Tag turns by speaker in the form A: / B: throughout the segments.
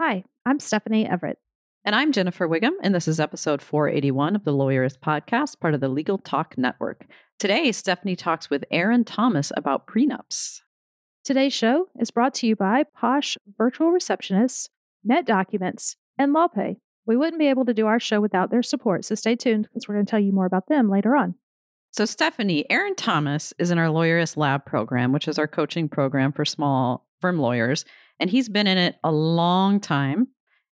A: Hi, I'm Stephanie Everett.
B: And I'm Jennifer Whigham, and this is episode 481 of the Lawyerist Podcast, part of the Legal Talk Network. Today, Stephanie talks with Aaron Thomas about prenups.
A: Today's show is brought to you by Posh Virtual Receptionists, NetDocuments, and LawPay. We wouldn't be able to do our show without their support, so stay tuned because we're going to tell you more about them later on.
B: So, Stephanie, Aaron Thomas is in our Lawyerist Lab program, which is our coaching program for small firm lawyers. And he's been in it a long time.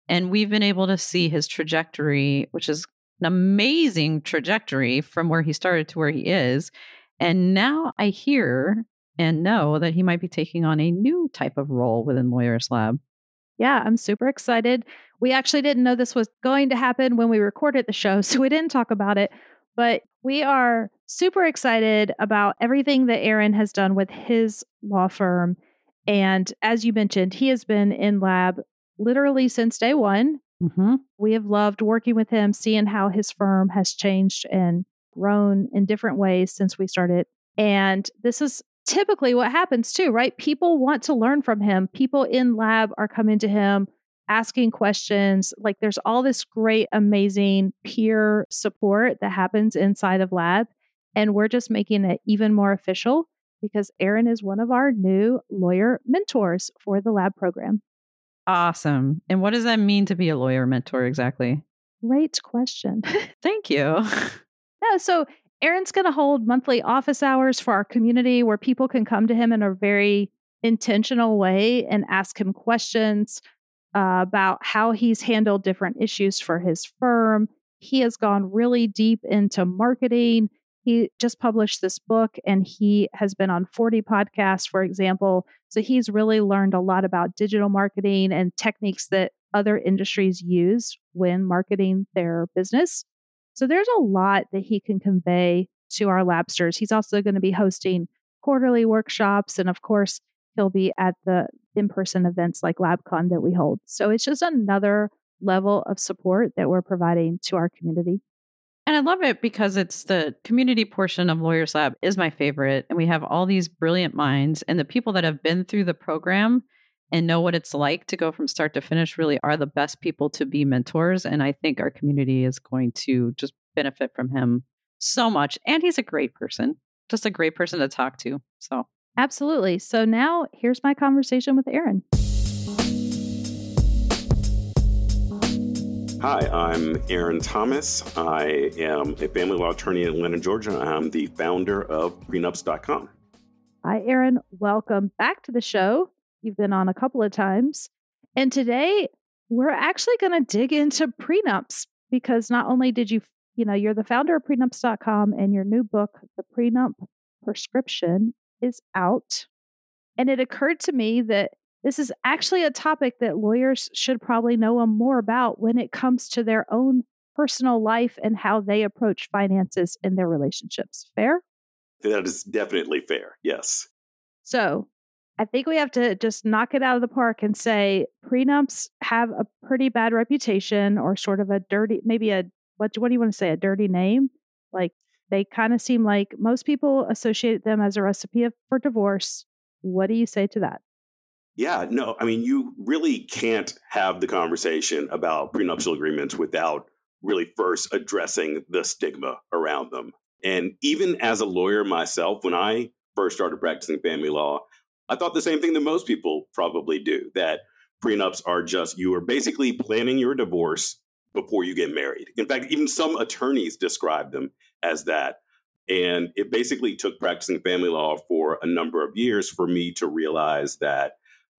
B: And we've been able to see his trajectory, which is an amazing trajectory from where he started to where he is. And now I hear and know that he might be taking on a new type of role within Lawyerist Lab.
A: Yeah, I'm super excited. We actually didn't know this was going to happen when we recorded the show, so we didn't talk about it. But we are super excited about everything that Aaron has done with his law firm. And as you mentioned, he has been in lab literally since day one.
B: Mm-hmm.
A: We have loved working with him, seeing how his firm has changed and grown in different ways since we started. And this is typically what happens too, right? People want to learn from him. People in lab are coming to him asking questions. Like there's all this great, amazing peer support that happens inside of lab. And we're just making it even more official because Aaron is one of our new lawyer mentors for the lab program.
B: Awesome. And what does that mean to be a lawyer mentor exactly?
A: Great question.
B: Thank you.
A: yeah, so Aaron's going to hold monthly office hours for our community where people can come to him in a very intentional way and ask him questions uh, about how he's handled different issues for his firm. He has gone really deep into marketing. He just published this book and he has been on 40 podcasts, for example. So he's really learned a lot about digital marketing and techniques that other industries use when marketing their business. So there's a lot that he can convey to our labsters. He's also going to be hosting quarterly workshops. And of course, he'll be at the in person events like LabCon that we hold. So it's just another level of support that we're providing to our community.
B: And I love it because it's the community portion of Lawyerist Lab is my favorite. And we have all these brilliant minds and the people that have been through the program and know what it's like to go from start to finish really are the best people to be mentors. And I think our community is going to just benefit from him so much. And he's a great person, just a great person to talk to. So,
A: absolutely. So, now here's my conversation with Aaron.
C: Hi, I'm Aaron Thomas. I am a family law attorney in Atlanta, Georgia. I'm the founder of prenups.com.
A: Hi, Aaron. Welcome back to the show. You've been on a couple of times. And today we're actually going to dig into prenups because not only did you, you know, you're the founder of prenups.com and your new book, The Prenup Prescription, is out. And it occurred to me that this is actually a topic that lawyers should probably know more about when it comes to their own personal life and how they approach finances in their relationships. Fair?
C: That is definitely fair. Yes.
A: So, I think we have to just knock it out of the park and say prenups have a pretty bad reputation or sort of a dirty, maybe a, what, what do you want to say, a dirty name? Like they kind of seem like most people associate them as a recipe for divorce. What do you say to that?
C: Yeah, no, I mean, you really can't have the conversation about prenuptial agreements without really first addressing the stigma around them. And even as a lawyer myself, when I first started practicing family law, I thought the same thing that most people probably do that prenups are just you are basically planning your divorce before you get married. In fact, even some attorneys describe them as that. And it basically took practicing family law for a number of years for me to realize that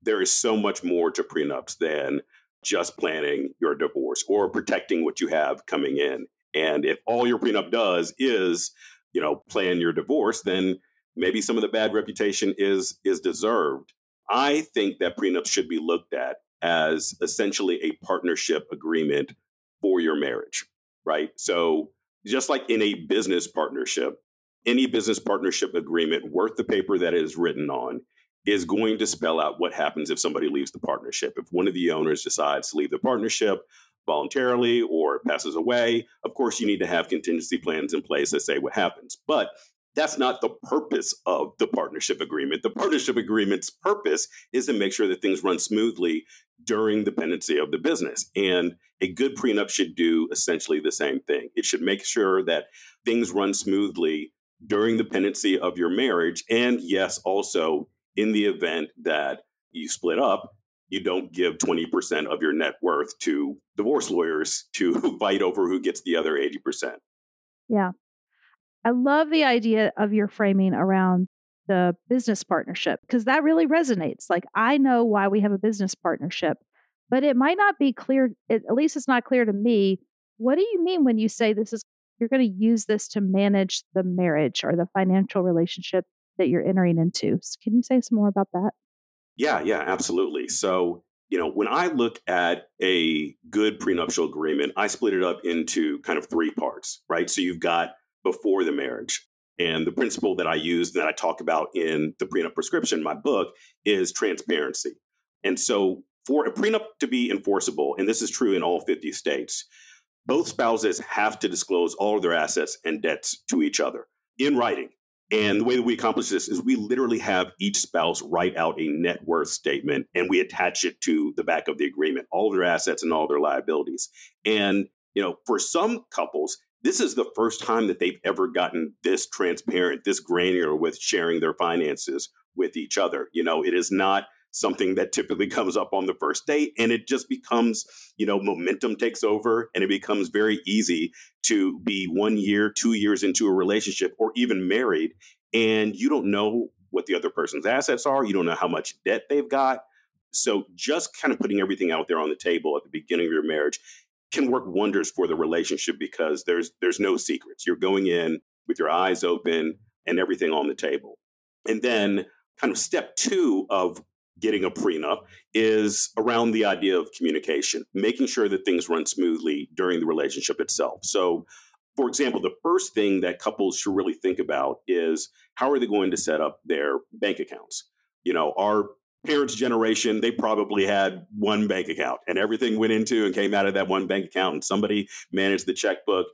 C: there is so much more to prenups than just planning your divorce or protecting what you have coming in. And if all your prenup does is, you know, plan your divorce, then maybe some of the bad reputation is is deserved. I think that prenups should be looked at as essentially a partnership agreement for your marriage, right? So, just like in a business partnership, any business partnership agreement worth the paper that it is written on is going to spell out what happens if somebody leaves the partnership. If one of the owners decides to leave the partnership voluntarily or passes away, of course, you need to have contingency plans in place that say what happens. But that's not the purpose of the partnership agreement. The partnership agreement's purpose is to make sure that things run smoothly during the pendency of the business. And a good prenup should do essentially the same thing. It should make sure that things run smoothly during the pendency of your marriage. And yes, also in the event that you split up, you don't give 20% of your net worth to divorce lawyers to fight over who gets the other 80%.
A: Yeah. I love the idea of your framing around the business partnership because that really resonates. Like, I know why we have a business partnership, but it might not be clear, at least it's not clear to me. What do you mean when you say this is, you're going to use this to manage the marriage or the financial relationship that you're entering into? So Can you say some more about that?
C: Yeah, yeah, absolutely. So, you know, when I look at a good prenuptial agreement, I split it up into kind of three parts, right? So you've got before the marriage. And the principle that I use that I talk about in the prenup prescription, my book, is transparency. And so, for a prenup to be enforceable, and this is true in all 50 states, both spouses have to disclose all of their assets and debts to each other in writing. And the way that we accomplish this is we literally have each spouse write out a net worth statement and we attach it to the back of the agreement, all their assets and all their liabilities. And, you know, for some couples, this is the first time that they've ever gotten this transparent, this granular with sharing their finances with each other. You know, it is not something that typically comes up on the first date and it just becomes you know momentum takes over and it becomes very easy to be one year two years into a relationship or even married and you don't know what the other person's assets are you don't know how much debt they've got so just kind of putting everything out there on the table at the beginning of your marriage can work wonders for the relationship because there's there's no secrets. You're going in with your eyes open and everything on the table. And then kind of step 2 of getting a prenup is around the idea of communication, making sure that things run smoothly during the relationship itself. So for example, the first thing that couples should really think about is how are they going to set up their bank accounts? You know, our parents' generation, they probably had one bank account and everything went into and came out of that one bank account and somebody managed the checkbook.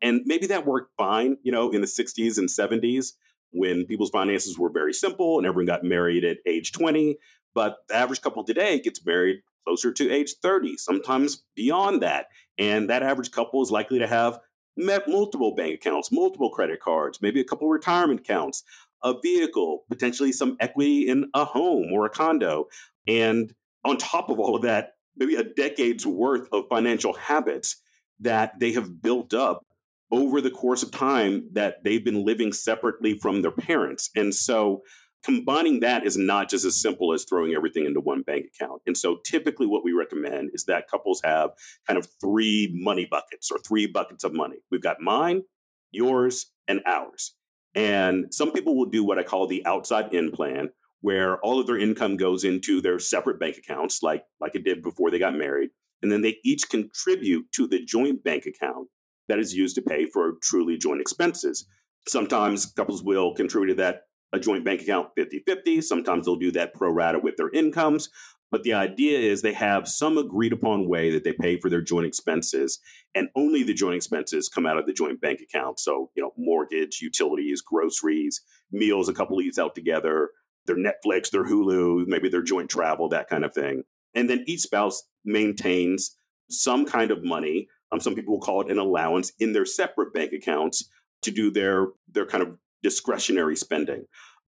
C: And maybe that worked fine, you know, in the 60s and 70s when people's finances were very simple and everyone got married at age 20. But the average couple today gets married closer to age 30, sometimes beyond that. And that average couple is likely to have met multiple bank accounts, multiple credit cards, maybe a couple retirement accounts, a vehicle, potentially some equity in a home or a condo. And on top of all of that, maybe a decade's worth of financial habits that they have built up over the course of time that they've been living separately from their parents. And so combining that is not just as simple as throwing everything into one bank account. And so typically what we recommend is that couples have kind of three money buckets or three buckets of money. We've got mine, yours, and ours. And some people will do what I call the outside in plan, where all of their income goes into their separate bank accounts, like, like it did before they got married. And then they each contribute to the joint bank account that is used to pay for truly joint expenses. Sometimes couples will contribute to that a joint bank account 50 50. Sometimes they'll do that pro rata with their incomes. But the idea is they have some agreed upon way that they pay for their joint expenses, and only the joint expenses come out of the joint bank account. So, you know, mortgage, utilities, groceries, meals a couple eats out together, their Netflix, their Hulu, maybe their joint travel, that kind of thing. And then each spouse maintains some kind of money. Um, some people will call it an allowance in their separate bank accounts to do their their kind of discretionary spending.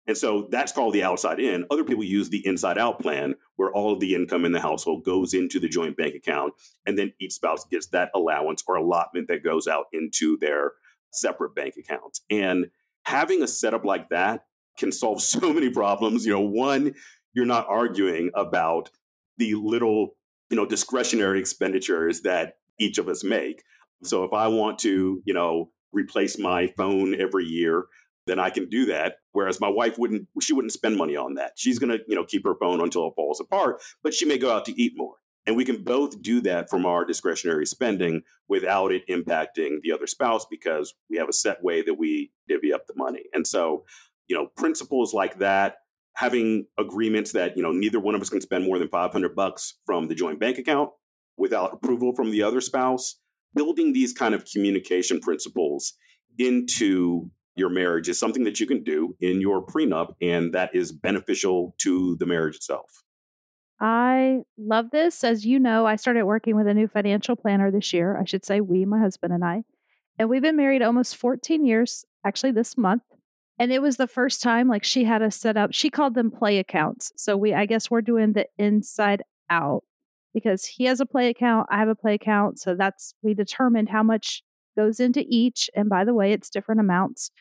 C: And so that's called the outside in. Other people use the inside out plan, where all of the income in the household goes into the joint bank account, and then each spouse gets that allowance or allotment that goes out into their separate bank accounts. And having a setup like that can solve so many problems. You know, one, you're not arguing about the little, you know, discretionary expenditures that each of us make. So if I want to, you know, replace my phone every year, then I can do that. Whereas my wife wouldn't, she wouldn't spend money on that. She's going to, you know, keep her phone until it falls apart, but she may go out to eat more. And we can both do that from our discretionary spending without it impacting the other spouse because we have a set way that we divvy up the money. And so, you know, principles like that, having agreements that, you know, neither one of us can spend more than 500 bucks from the joint bank account without approval from the other spouse, building these kind of communication principles into your marriage is something that you can do in your prenup and that is beneficial to the marriage itself.
A: I love this. As you know, I started working with a new financial planner this year. I should say we, my husband and I. And we've been married almost 14 years, actually this month. And it was the first time like she had us set up, she called them play accounts. So we I guess we're doing the inside out because he has a play account, I have a play account. So that's we determined how much goes into each. And by the way, it's different amounts.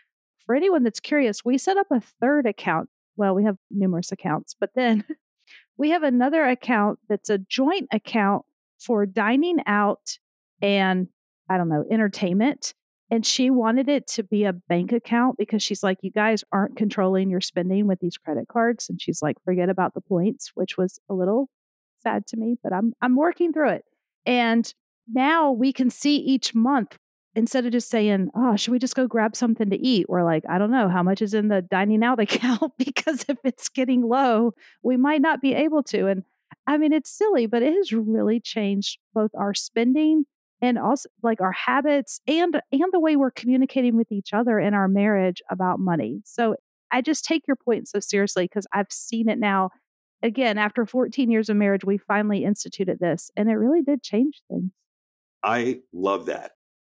A: For anyone that's curious, we set up a third account. Well, we have numerous accounts, but then we have another account that's a joint account for dining out and I don't know, entertainment. And she wanted it to be a bank account because she's like, you guys aren't controlling your spending with these credit cards. And she's like, forget about the points, which was a little sad to me, but I'm I'm working through it. And now we can see each month instead of just saying, oh, should we just go grab something to eat? We're like, I don't know, how much is in the dining out account? because if it's getting low, we might not be able to. And I mean, it's silly, but it has really changed both our spending and also like our habits and and the way we're communicating with each other in our marriage about money. So I just take your point so seriously because I've seen it now. Again, after 14 years of marriage, we finally instituted this and it really did change things.
C: I love that.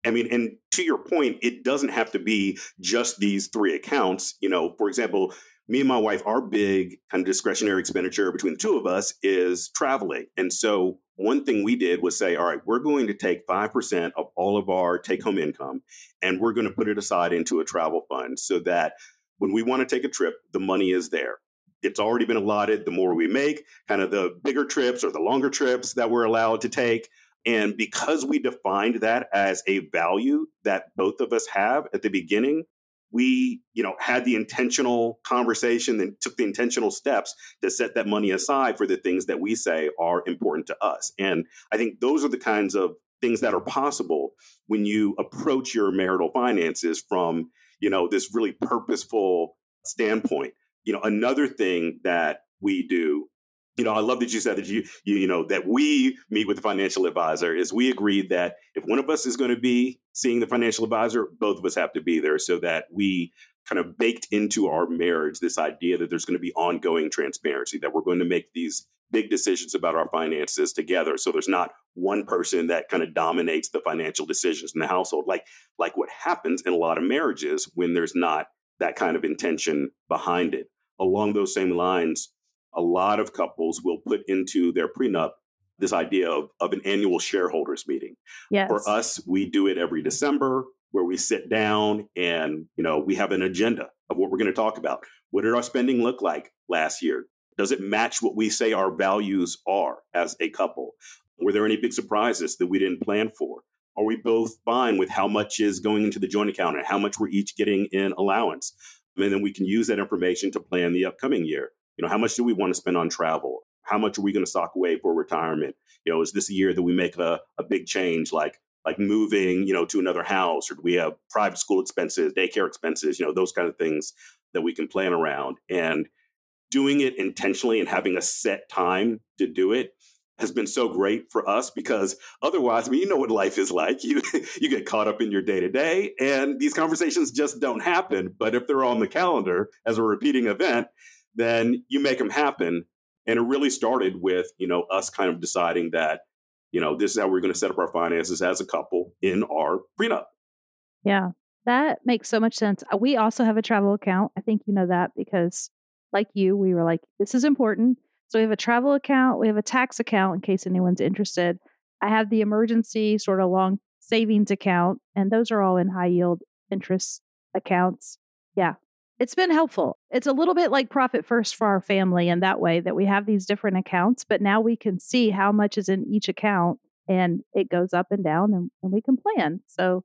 C: I mean, and to your point, it doesn't have to be just these three accounts. You know, for example, me and my wife, our big kind of discretionary expenditure between the two of us is traveling. And so one thing we did was say, all right, we're going to take 5% of all of our take home income and we're going to put it aside into a travel fund so that when we want to take a trip, the money is there. It's already been allotted. The more we make, kind of the bigger trips or the longer trips that we're allowed to take, and because we defined that as a value that both of us have at the beginning, we, you know, had the intentional conversation and took the intentional steps to set that money aside for the things that we say are important to us. And I think those are the kinds of things that are possible when you approach your marital finances from, you know, this really purposeful standpoint. You know, another thing that we do you know, I love that you said that you, you, you know, that we meet with the financial advisor is we agreed that if one of us is going to be seeing the financial advisor, both of us have to be there so that we kind of baked into our marriage this idea that there's going to be ongoing transparency, that we're going to make these big decisions about our finances together. So there's not one person that kind of dominates the financial decisions in the household, like like what happens in a lot of marriages when there's not that kind of intention behind it. Along those same lines, a lot of couples will put into their prenup this idea of, of an annual shareholders meeting.
A: Yes.
C: For us, we do it every December where we sit down and, you know, we have an agenda of what we're going to talk about. What did our spending look like last year? Does it match what we say our values are as a couple? Were there any big surprises that we didn't plan for? Are we both fine with how much is going into the joint account and how much we're each getting in allowance? And then we can use that information to plan the upcoming year. You know, how much do we want to spend on travel? How much are we going to sock away for retirement? You know, is this a year that we make a, a big change like like moving, you know, to another house, or do we have private school expenses, daycare expenses, you know, those kind of things that we can plan around. And doing it intentionally and having a set time to do it has been so great for us because otherwise, I mean, you know what life is like. You you get caught up in your day to day, and these conversations just don't happen. But if they're on the calendar as a repeating event, then you make them happen. And it really started with, you know, us kind of deciding that, you know, this is how we're going to set up our finances as a couple in our prenup.
A: Yeah, that makes so much sense. Uh, we also have a travel account. I think you know that because, like you, we were like, this is important. So we have a travel account, we have a tax account in case anyone's interested. I have the emergency sort of long savings account, and those are all in high yield interest accounts. Yeah, it's been helpful. It's a little bit like Profit First for our family in that way that we have these different accounts, but now we can see how much is in each account and it goes up and down and, and we can plan. So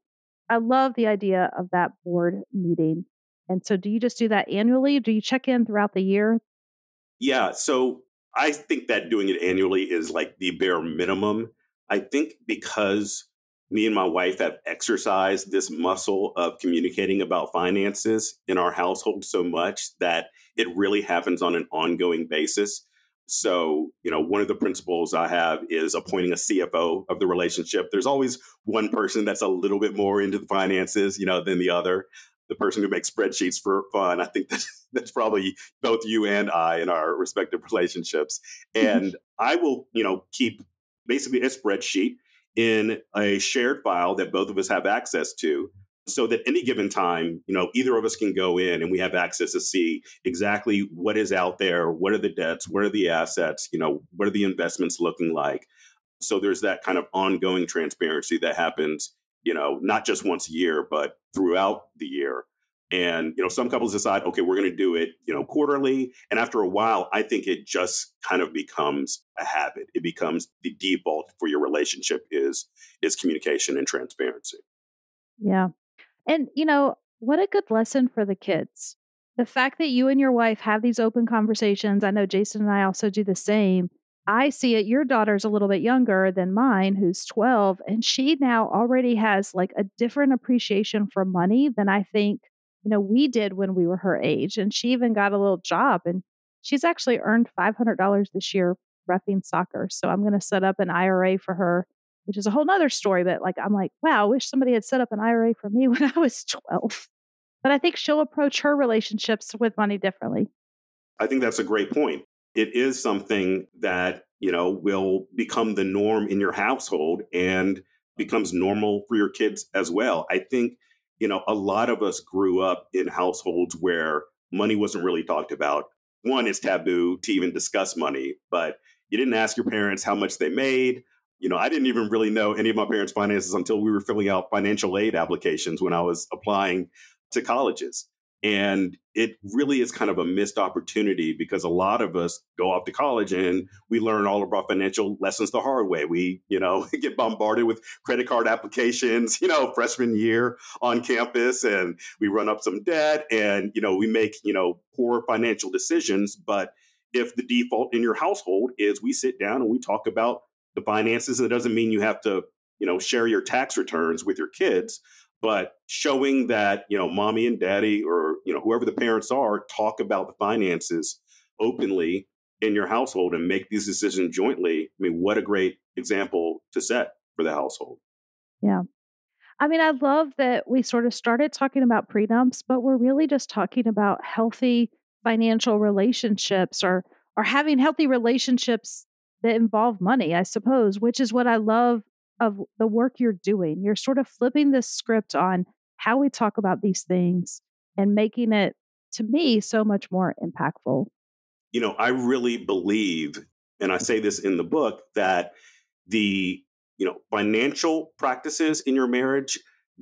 A: I love the idea of that board meeting. And so, do you just do that annually? Do you check in throughout the year?
C: Yeah. So, I think that doing it annually is like the bare minimum. I think because me and my wife have exercised this muscle of communicating about finances in our household so much that it really happens on an ongoing basis. So, you know, one of the principles I have is appointing a CFO of the relationship. There's always one person that's a little bit more into the finances, you know, than the other. The person who makes spreadsheets for fun. I think that that's probably both you and I in our respective relationships. And I will, you know, keep basically a spreadsheet in a shared file that both of us have access to so that any given time, you know, either of us can go in and we have access to see exactly what is out there, what are the debts, what are the assets, you know, what are the investments looking like. So there's that kind of ongoing transparency that happens, you know, not just once a year, but throughout the year. And, you know, some couples decide, okay, we're going to do it, you know, quarterly. And after a while, I think it just kind of becomes a habit. It becomes the default for your relationship is, is communication and transparency.
A: Yeah. And, you know, what a good lesson for the kids. The fact that you and your wife have these open conversations, I know Jason and I also do the same. I see it. Your daughter's a little bit younger than mine, who's 12, and she now already has like a different appreciation for money than I think you know, we did when we were her age. And she even got a little job and she's actually earned $500 this year refing soccer. So I'm going to set up an IRA for her, which is a whole nother story. But like, I'm like, wow, I wish somebody had set up an IRA for me when I was 12. But I think she'll approach her relationships with money differently.
C: I think that's a great point. It is something that, you know, will become the norm in your household and becomes normal for your kids as well. I think you know, a lot of us grew up in households where money wasn't really talked about. One, it's taboo to even discuss money, but you didn't ask your parents how much they made. You know, I didn't even really know any of my parents' finances until we were filling out financial aid applications when I was applying to colleges. And it really is kind of a missed opportunity because a lot of us go off to college and we learn all of our financial lessons the hard way. We, you know, get bombarded with credit card applications, you know, freshman year on campus and we run up some debt and, you know, we make, you know, poor financial decisions. But if the default in your household is we sit down and we talk about the finances, it doesn't mean you have to, you know, share your tax returns with your kids but showing that you know mommy and daddy or you know whoever the parents are talk about the finances openly in your household and make these decisions jointly. I mean what a great example to set for the household.
A: Yeah. I mean i love that we sort of started talking about prenups but we're really just talking about healthy financial relationships or or having healthy relationships that involve money i suppose which is what i love of the work you're doing. You're sort of flipping this script on how we talk about these things and making it, to me, so much more impactful.
C: You know, I really believe, and I say this in the book, that the you know financial practices in your marriage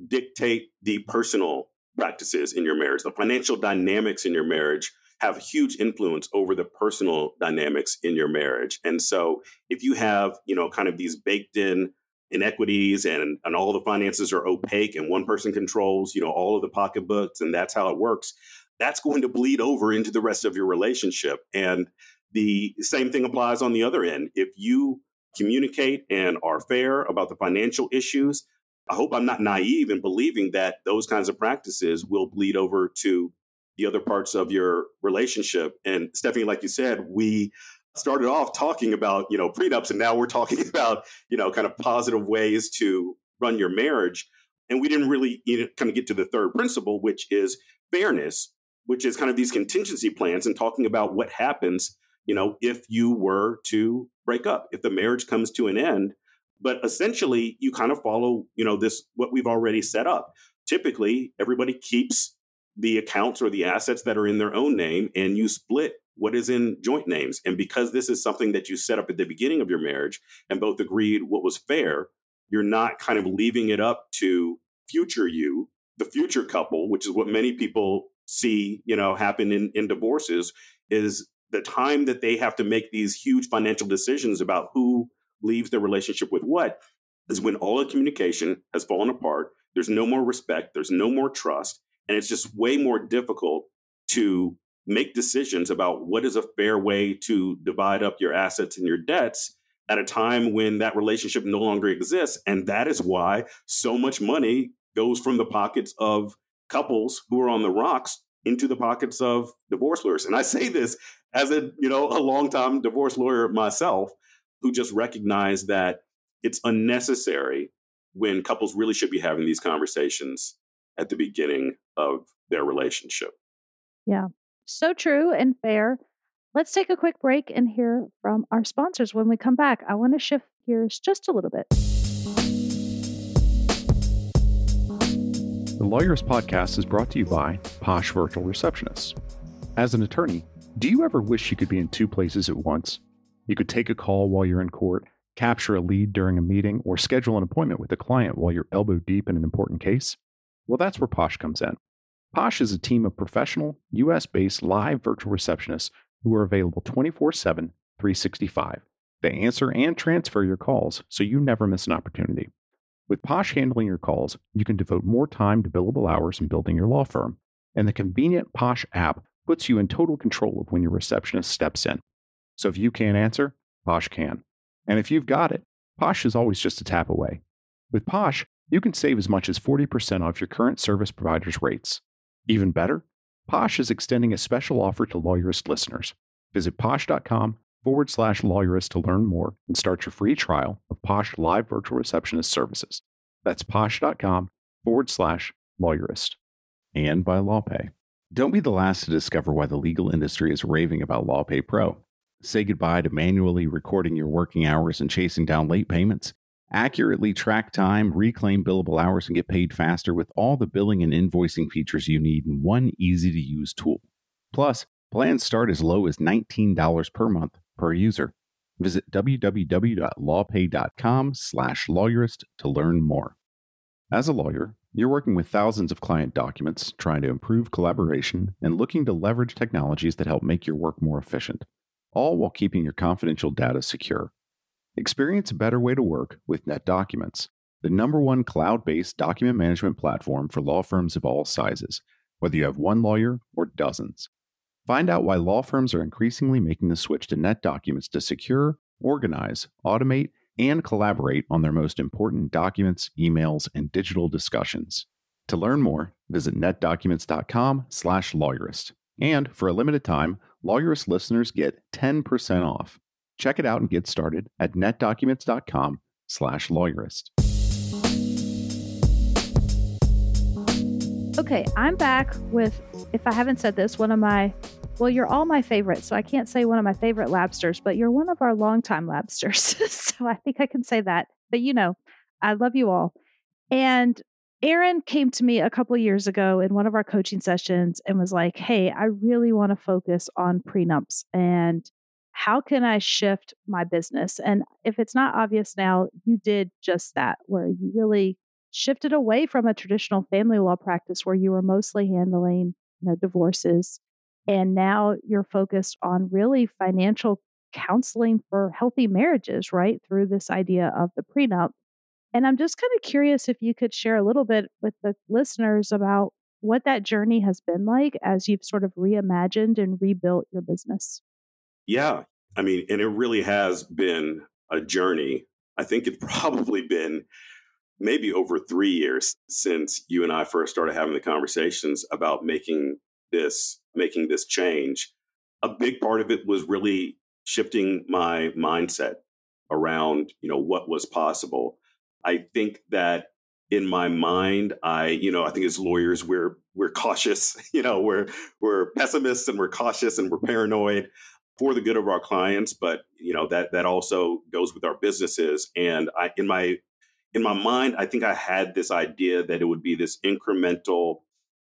C: dictate the personal practices in your marriage. The financial dynamics in your marriage have huge influence over the personal dynamics in your marriage. And so if you have, you know, kind of these baked in inequities and and all the finances are opaque and one person controls you know all of the pocketbooks and that's how it works that's going to bleed over into the rest of your relationship. And the same thing applies on the other end. If you communicate and are fair about the financial issues i hope i'm not naive in believing that those kinds of practices will bleed over to the other parts of your relationship. And stephanie like you said we started off talking about you know prenups and now we're talking about you know kind of positive ways to run your marriage. And we didn't really you know, kind of get to the third principle which is fairness which is kind of these contingency plans and talking about what happens you know if you were to break up if the marriage comes to an end. But essentially you kind of follow you know this what we've already set up. Typically everybody keeps the accounts or the assets that are in their own name and you split what is in joint names. And because this is something that you set up at the beginning of your marriage and both agreed what was fair, you're not kind of leaving it up to future you, the future couple, which is what many people see, you know, happen in, in divorces, is the time that they have to make these huge financial decisions about who leaves their relationship with what is when all the communication has fallen apart. There's no more respect, there's no more trust, And it's just way more difficult to make decisions about what is a fair way to divide up your assets and your debts at a time when that relationship no longer exists. And that is why so much money goes from the pockets of couples who are on the rocks into the pockets of divorce lawyers. And I say this as a, you know, a longtime divorce lawyer myself who just recognized that it's unnecessary when couples really should be having these conversations at the beginning of their relationship.
A: Yeah. So true and fair. Let's take a quick break and hear from our sponsors. When we come back, I want to shift gears just a little bit.
D: The Lawyerist Podcast is brought to you by Posh Virtual Receptionists. As an attorney, do you ever wish you could be in two places at once? You could take a call while you're in court, capture a lead during a meeting, or schedule an appointment with a client while you're elbow deep in an important case? Well, that's where Posh comes in. Posh is a team of professional, US based live virtual receptionists who are available 24 7, 365. They answer and transfer your calls so you never miss an opportunity. With Posh handling your calls, you can devote more time to billable hours and building your law firm. And the convenient Posh app puts you in total control of when your receptionist steps in. So if you can't answer, Posh can. And if you've got it, Posh is always just a tap away. With Posh, you can save as much as 40% off your current service provider's rates. Even better, Posh is extending a special offer to Lawyerist listeners. Visit posh.com forward slash lawyerist to learn more and start your free trial of Posh Live Virtual Receptionist services. That's posh.com forward slash lawyerist. And by LawPay. Don't be the last to discover why the legal industry is raving about LawPay Pro. Say goodbye to manually recording your working hours and chasing down late payments. Accurately track time, reclaim billable hours, and get paid faster with all the billing and invoicing features you need in one easy to use tool. Plus, plans start as low as $19 per month per user. Visit www.lawpay.com slash lawyerist to learn more. As a lawyer, you're working with thousands of client documents, trying to improve collaboration, and looking to leverage technologies that help make your work more efficient, all while keeping your confidential data secure. Experience a better way to work with NetDocuments, the number one cloud based document management platform for law firms of all sizes, whether you have one lawyer or dozens. Find out why law firms are increasingly making the switch to NetDocuments to secure, organize, automate, and collaborate on their most important documents, emails, and digital discussions. To learn more, visit netdocuments.com/lawyerist. And for a limited time, Lawyerist listeners get 10% off. Check it out and get started at netdocuments.com slash lawyerist.
A: Okay, I'm back with, if I haven't said this, one of my, well, you're all my favorites. So I can't say one of my favorite labsters, but you're one of our longtime labsters. so I think I can say that. But you know, I love you all. And Aaron came to me a couple years ago in one of our coaching sessions and was like, Hey, I really want to focus on prenups and how can I shift my business? And if it's not obvious now, you did just that, where you really shifted away from a traditional family law practice where you were mostly handling you know, divorces. And now you're focused on really financial counseling for healthy marriages, right? Through this idea of the prenup. And I'm just kind of curious if you could share a little bit with the listeners about what that journey has been like as you've sort of reimagined and rebuilt your business.
C: Yeah. I mean, and it really has been a journey. I think it's probably been maybe over three years since you and I first started having the conversations about making this making this change. A big part of it was really shifting my mindset around, you know, what was possible. I think that in my mind, I, you know, I think as lawyers, we're we're cautious, you know, we're we're pessimists and we're cautious and we're paranoid for the good of our clients, but you know, that that also goes with our businesses. And I in my in my mind, I think I had this idea that it would be this incremental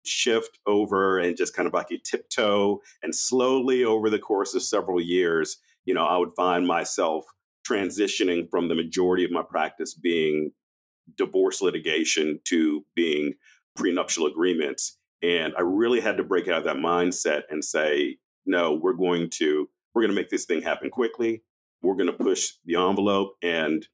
C: shift over and just kind of like a tiptoe and slowly over the course of several years, you know, I would find myself transitioning from the majority of my practice being divorce litigation to being prenuptial agreements. And I really had to break out of that mindset and say, no, we're going to we're going to make this thing happen quickly. We're going to push the envelope and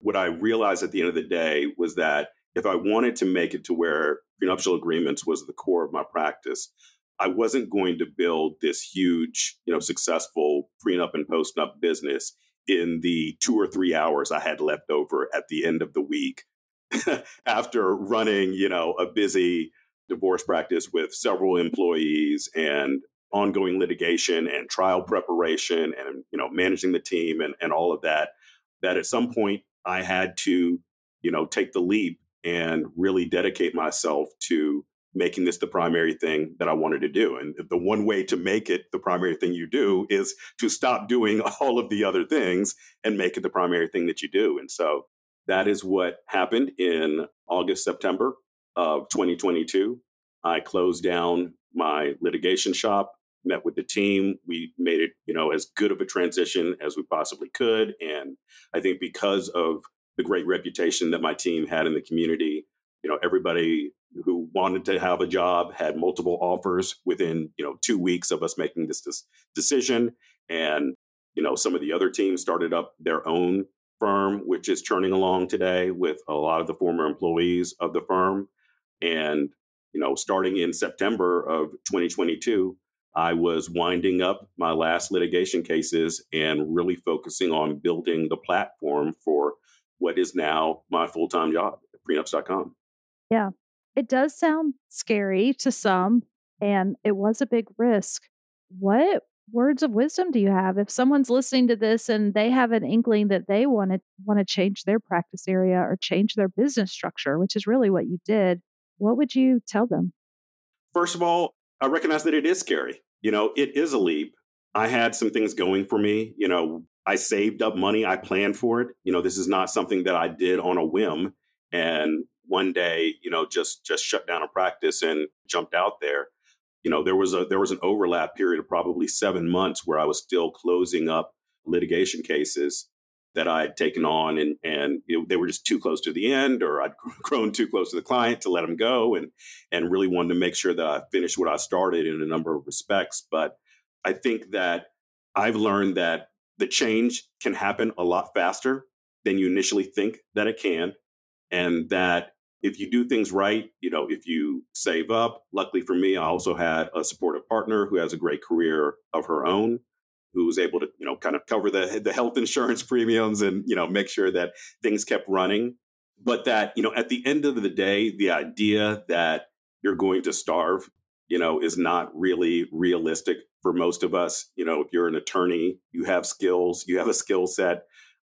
C: what I realized at the end of the day was that if I wanted to make it to where prenuptial agreements was the core of my practice, I wasn't going to build this huge, you know, successful prenup and postnup business in the two or three hours I had left over at the end of the week after running, you know, a busy divorce practice with several employees and ongoing litigation and trial preparation and you know managing the team and, and all of that that at some point i had to you know take the leap and really dedicate myself to making this the primary thing that I wanted to do. And the one way to make it the primary thing you do is to stop doing all of the other things and make it the primary thing that you do. And so that is what happened in August, September of 2022. I closed down my litigation shop, met with the team. We made it, you know, as good of a transition as we possibly could. And I think because of the great reputation that my team had in the community. You know, everybody who wanted to have a job had multiple offers within you know two weeks of us making this, this decision, and you know some of the other teams started up their own firm, which is churning along today with a lot of the former employees of the firm, and you know starting in September of 2022. I was winding up my last litigation cases and really focusing on building the platform for what is now my full time job at prenups.com.
A: Yeah. It does sound scary to some, and it was a big risk. What words of wisdom do you have if someone's listening to this and they have an inkling that they want to want to change their practice area or change their business structure, which is really what you did? What would you tell them?
C: First of all, I recognize that it is scary. You know, it is a leap. I had some things going for me. You know, I saved up money. I planned for it. You know, this is not something that I did on a whim and one day, you know, just just shut down a practice and jumped out there. You know, there was a there was an overlap period of probably seven months where I was still closing up litigation cases that I had taken on, and and know, they were just too close to the end, or I'd grown too close to the client to let them go, and and really wanted to make sure that I finished what I started in a number of respects. But I think that I've learned that the change can happen a lot faster than you initially think that it can. And that if you do things right, you know, if you save up, luckily for me, I also had a supportive partner who has a great career of her own, who was able to, you know, kind of cover the, the health insurance premiums and, you know, make sure that things kept running. But that, you know, at the end of the day, the idea that you're going to starve, you know, is not really realistic for most of us. You know, if you're an attorney, you have skills, you have a skill set,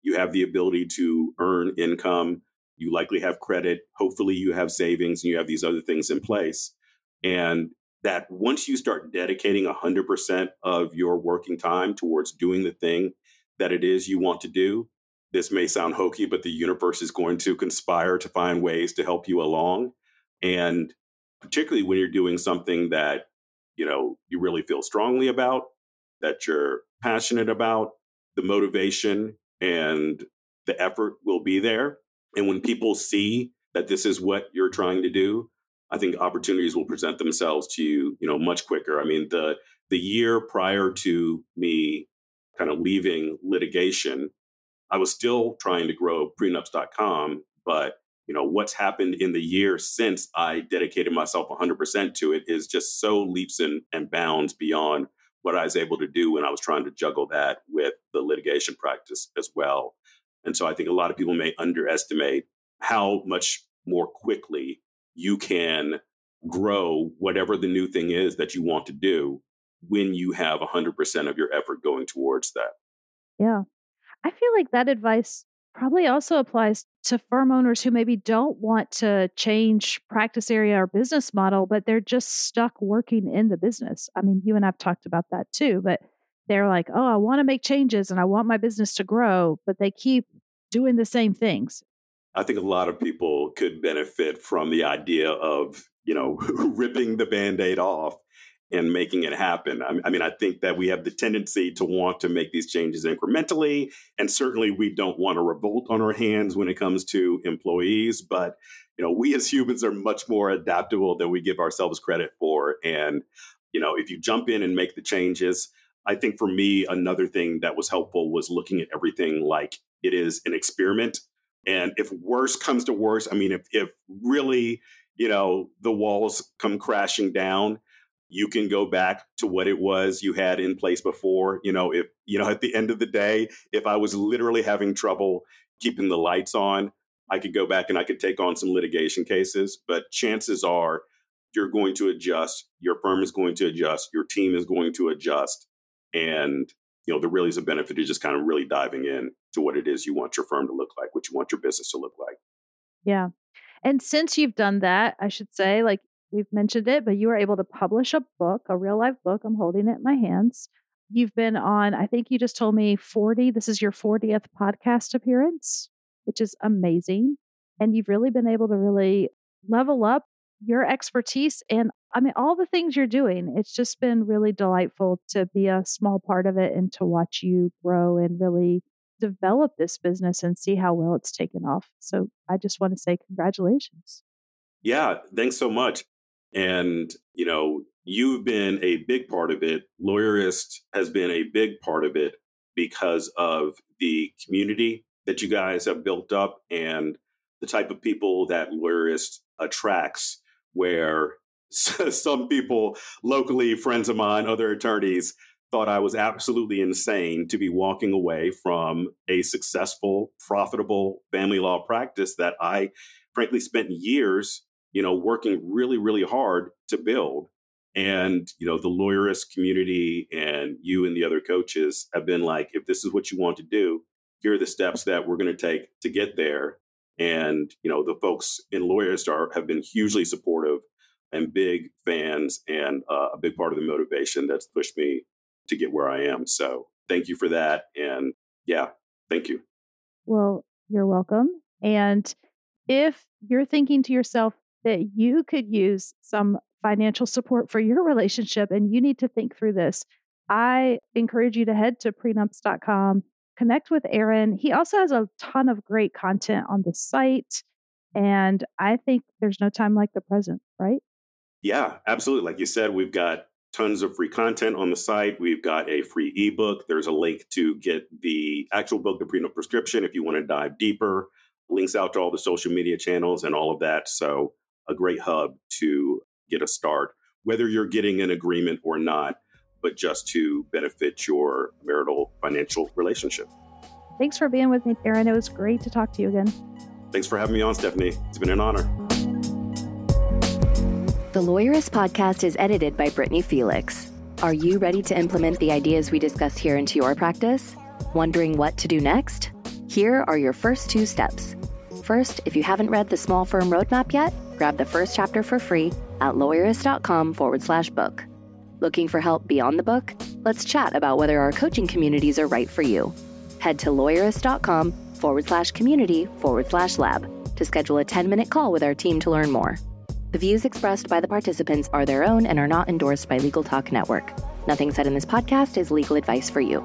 C: you have the ability to earn income, you likely have credit, hopefully you have savings and you have these other things in place. And that once you start dedicating 100% of your working time towards doing the thing that it is you want to do, this may sound hokey, but the universe is going to conspire to find ways to help you along. And particularly when you're doing something that you know you really feel strongly about that you're passionate about the motivation and the effort will be there and when people see that this is what you're trying to do i think opportunities will present themselves to you you know much quicker. I mean the the year prior to me kind of leaving litigation i was still trying to grow prenups.com but you know what's happened in the year since i dedicated myself 100% to it is just so leaps and, and bounds beyond what i was able to do when i was trying to juggle that with the litigation practice as well. And so i think a lot of people may underestimate how much more quickly you can grow whatever the new thing is that you want to do when you have 100% of your effort going towards that
A: yeah i feel like that advice probably also applies to firm owners who maybe don't want to change practice area or business model, but they're just stuck working in the business. I mean, you and I've talked about that too, but they're like, oh, I want to make changes and I want my business to grow, but they keep doing the same things.
C: I think a lot of people could benefit from the idea of, you know, ripping the band aid off and making it happen. I, mean, I think that we have the tendency to want to make these changes incrementally. And certainly we don't want a revolt on our hands when it comes to employees. But, you know, we as humans are much more adaptable than we give ourselves credit for. And, you know, if you jump in and make the changes, I think for me, another thing that was helpful was looking at everything like it is an experiment And if worse comes to worse, I mean, if, if really, you know, the walls come crashing down, you can go back to what it was you had in place before. You know, if, you know, at the end of the day, if I was literally having trouble keeping the lights on, I could go back and I could take on some litigation cases. But chances are you're going to adjust, your firm is going to adjust, your team is going to adjust. And, you know, there really is a benefit to just kind of really diving in to what it is you want your firm to look like, what you want your business to look like.
A: Yeah. And since you've done that, I should say, like we've mentioned it, but you were able to publish a book, a real life book. I'm holding it in my hands. You've been on, I think you just told me 40. This is your 40th podcast appearance, which is amazing. And you've really been able to really level up your expertise and I mean, all the things you're doing. It's just been really delightful to be a small part of it and to watch you grow and really develop this business and see how well it's taken off. So I just want to say congratulations.
C: Yeah, thanks so much. And, you know, you've been a big part of it. Lawyerist has been a big part of it because of the community that you guys have built up and the type of people that Lawyerist attracts, where some people locally, friends of mine, other attorneys, thought I was absolutely insane to be walking away from a successful, profitable family law practice that I frankly spent years, you know, working really, really hard to build. And, you know, the lawyerist community and you and the other coaches have been like, if this is what you want to do, here are the steps that we're going to take to get there. And, you know, the folks in Lawyerist are have been hugely supportive and big fans and uh, a big part of the motivation that's pushed me to get where I am. So thank you for that. And yeah, thank you.
A: Well, you're welcome. And if you're thinking to yourself that you could use some financial support for your relationship and you need to think through this, I encourage you to head to prenups.com, connect with Aaron. He also has a ton of great content on the site. And I think there's no time like the present, right?
C: Yeah, absolutely. Like you said, we've got tons of free content on the site. We've got a free ebook. There's a link to get the actual book, The Prenup Prescription, if you want to dive deeper. Links out to all the social media channels and all of that. So, a great hub to get a start, whether you're getting an agreement or not, but just to benefit your marital financial relationship.
A: Thanks for being with me, Aaron. It was great to talk to you again.
C: Thanks for having me on, Stephanie. It's been an honor.
E: The Lawyerist podcast is edited by Brittany Felix. Are you ready to implement the ideas we discuss here into your practice? Wondering what to do next? Here are your first two steps. First, if you haven't read the Small Firm Roadmap yet, grab the first chapter for free at lawyerist.com forward slash book. Looking for help beyond the book? Let's chat about whether our coaching communities are right for you. Head to lawyerist.com forward slash community forward slash lab to schedule a 10 minute call with our team to learn more. The views expressed by the participants are their own and are not endorsed by Legal Talk Network. Nothing said in this podcast is legal advice for you.